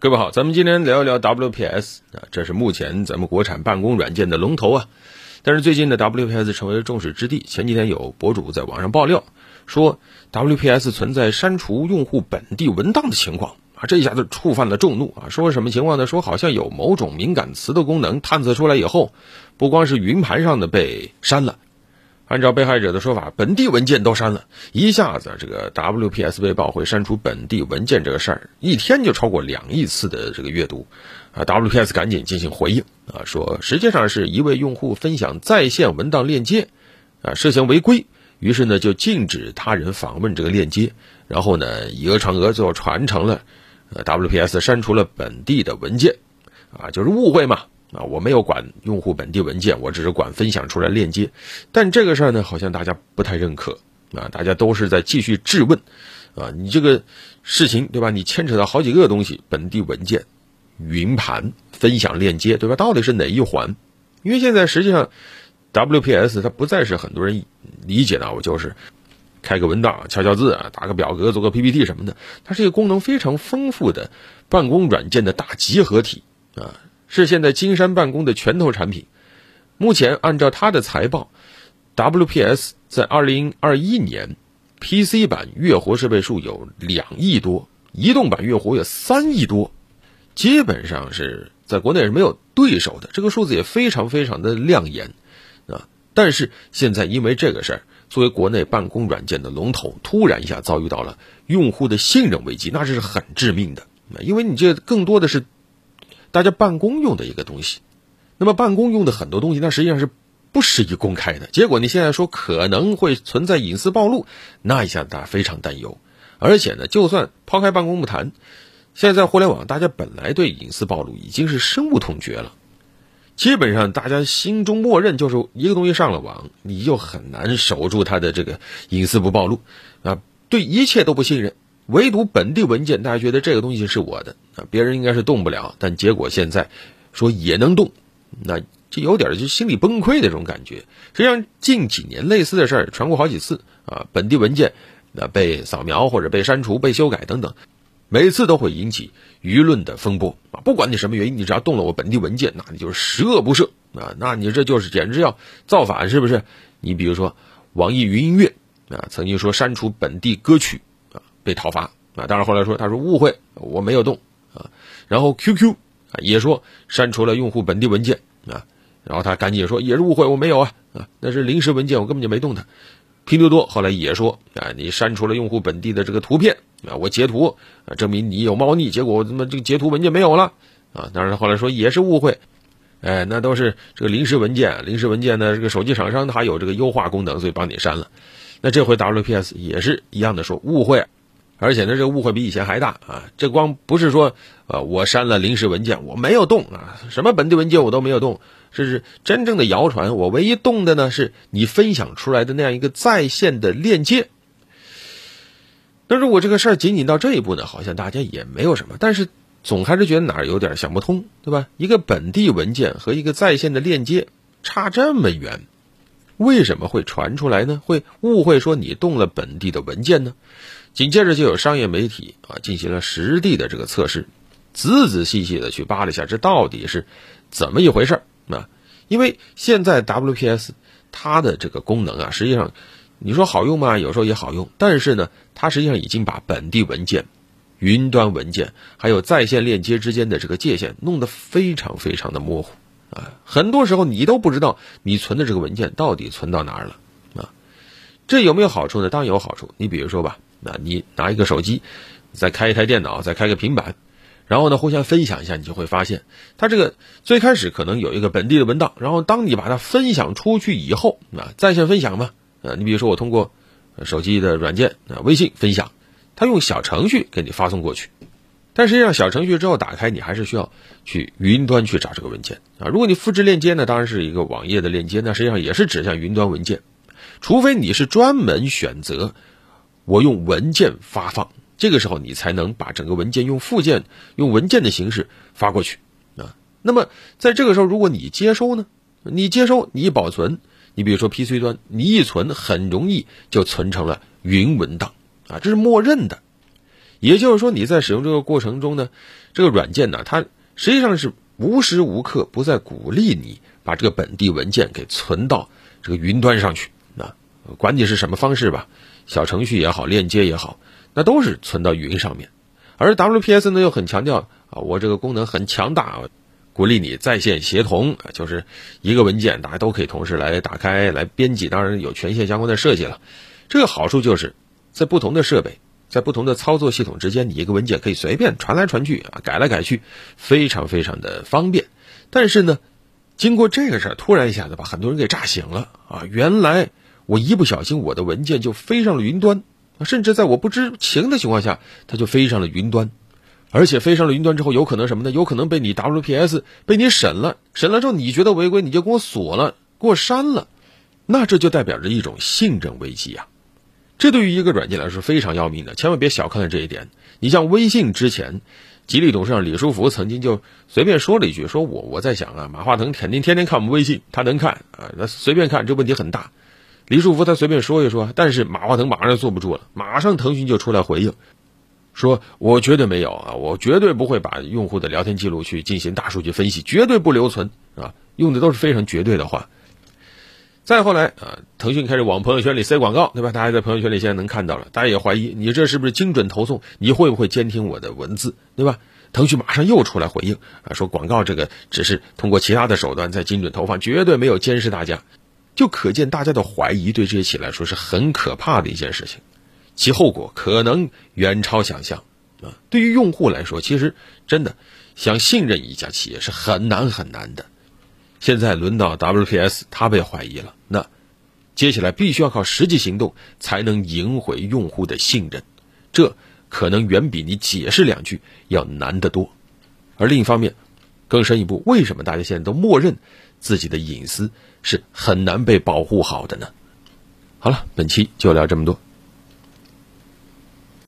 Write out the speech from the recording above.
各位好，咱们今天聊一聊 WPS 啊，这是目前咱们国产办公软件的龙头啊。但是最近的 WPS 成为了众矢之的。前几天有博主在网上爆料说，WPS 存在删除用户本地文档的情况啊，这一下子触犯了众怒啊。说什么情况呢？说好像有某种敏感词的功能探测出来以后，不光是云盘上的被删了。按照被害者的说法，本地文件都删了，一下子这个 WPS 被曝会删除本地文件这个事儿，一天就超过两亿次的这个阅读，啊，WPS 赶紧进行回应啊，说实际上是一位用户分享在线文档链接，啊，涉嫌违规，于是呢就禁止他人访问这个链接，然后呢以讹传讹，最后传成了，呃，WPS 删除了本地的文件，啊，就是误会嘛。啊，我没有管用户本地文件，我只是管分享出来链接。但这个事儿呢，好像大家不太认可啊，大家都是在继续质问啊，你这个事情对吧？你牵扯到好几个东西，本地文件、云盘、分享链接对吧？到底是哪一环？因为现在实际上，WPS 它不再是很多人理解的，我就是开个文档、敲敲字啊、打个表格、做个 PPT 什么的，它是一个功能非常丰富的办公软件的大集合体啊。是现在金山办公的拳头产品。目前按照它的财报，WPS 在二零二一年 PC 版月活设备数有两亿多，移动版月活有三亿多，基本上是在国内是没有对手的。这个数字也非常非常的亮眼啊！但是现在因为这个事儿，作为国内办公软件的龙头，突然一下遭遇到了用户的信任危机，那这是很致命的。因为你这更多的是。大家办公用的一个东西，那么办公用的很多东西，那实际上是不适宜公开的。结果你现在说可能会存在隐私暴露，那一下大家非常担忧。而且呢，就算抛开办公不谈，现在在互联网，大家本来对隐私暴露已经是深恶痛绝了。基本上大家心中默认就是一个东西上了网，你就很难守住它的这个隐私不暴露啊，对一切都不信任。唯独本地文件，大家觉得这个东西是我的啊，别人应该是动不了。但结果现在说也能动，那这有点就心理崩溃的这种感觉。实际上近几年类似的事儿传过好几次啊，本地文件那被扫描或者被删除、被修改等等，每次都会引起舆论的风波啊。不管你什么原因，你只要动了我本地文件，那你就是十恶不赦啊，那你这就是简直要造反，是不是？你比如说网易云音乐啊，曾经说删除本地歌曲。被讨伐啊！当然后来说他说误会，我没有动啊。然后 QQ 啊也说删除了用户本地文件啊，然后他赶紧说也是误会，我没有啊啊，那是临时文件，我根本就没动它。拼多多后来也说啊，你删除了用户本地的这个图片啊，我截图啊，证明你有猫腻，结果我他妈这个截图文件没有了啊。当然后来说也是误会，哎，那都是这个临时文件，临时文件呢，这个手机厂商它有这个优化功能，所以帮你删了。那这回 WPS 也是一样的说误会。而且呢，这个误会比以前还大啊！这光不是说，呃，我删了临时文件，我没有动啊，什么本地文件我都没有动，这是真正的谣传。我唯一动的呢，是你分享出来的那样一个在线的链接。那如果这个事儿仅仅到这一步呢，好像大家也没有什么，但是总还是觉得哪儿有点想不通，对吧？一个本地文件和一个在线的链接差这么远，为什么会传出来呢？会误会说你动了本地的文件呢？紧接着就有商业媒体啊进行了实地的这个测试，仔仔细细的去扒了一下这到底是怎么一回事儿啊？因为现在 WPS 它的这个功能啊，实际上你说好用吗？有时候也好用，但是呢，它实际上已经把本地文件、云端文件还有在线链接之间的这个界限弄得非常非常的模糊很多时候你都不知道你存的这个文件到底存到哪儿了啊。这有没有好处呢？当然有好处。你比如说吧。那你拿一个手机，再开一台电脑，再开个平板，然后呢互相分享一下，你就会发现，它这个最开始可能有一个本地的文档，然后当你把它分享出去以后，啊，在线分享嘛，啊，你比如说我通过手机的软件啊，微信分享，它用小程序给你发送过去，但实际上小程序之后打开，你还是需要去云端去找这个文件啊。如果你复制链接呢，当然是一个网页的链接，那实际上也是指向云端文件，除非你是专门选择。我用文件发放，这个时候你才能把整个文件用附件、用文件的形式发过去啊。那么在这个时候，如果你接收呢？你接收，你保存，你比如说 PC 端，你一存很容易就存成了云文档啊，这是默认的。也就是说，你在使用这个过程中呢，这个软件呢，它实际上是无时无刻不在鼓励你把这个本地文件给存到这个云端上去。那管你是什么方式吧，小程序也好，链接也好，那都是存到云上面。而 WPS 呢又很强调啊，我这个功能很强大，鼓励你在线协同，就是一个文件大家都可以同时来打开来编辑，当然有权限相关的设计了。这个好处就是在不同的设备、在不同的操作系统之间，你一个文件可以随便传来传去啊，改来改去，非常非常的方便。但是呢，经过这个事儿，突然一下子把很多人给炸醒了啊！原来我一不小心，我的文件就飞上了云端。甚至在我不知情的情况下，它就飞上了云端，而且飞上了云端之后，有可能什么呢？有可能被你 WPS 被你审了，审了之后你觉得违规，你就给我锁了，给我删了，那这就代表着一种信任危机啊！这对于一个软件来说非常要命的，千万别小看了这一点。你像微信之前，吉利董事长李书福曾经就随便说了一句：“说我我在想啊，马化腾肯定天天看我们微信，他能看啊，那随便看，这问题很大。”李书福他随便说一说，但是马化腾马上就坐不住了，马上腾讯就出来回应，说我绝对没有啊，我绝对不会把用户的聊天记录去进行大数据分析，绝对不留存啊，用的都是非常绝对的话。再后来啊，腾讯开始往朋友圈里塞广告，对吧？大家在朋友圈里现在能看到了，大家也怀疑你这是不是精准投送？你会不会监听我的文字，对吧？腾讯马上又出来回应啊，说广告这个只是通过其他的手段在精准投放，绝对没有监视大家。就可见大家的怀疑对这些企业来说是很可怕的一件事情，其后果可能远超想象啊！对于用户来说，其实真的想信任一家企业是很难很难的。现在轮到 WPS，它被怀疑了，那接下来必须要靠实际行动才能赢回用户的信任，这可能远比你解释两句要难得多。而另一方面，更深一步，为什么大家现在都默认自己的隐私？是很难被保护好的呢。好了，本期就聊这么多。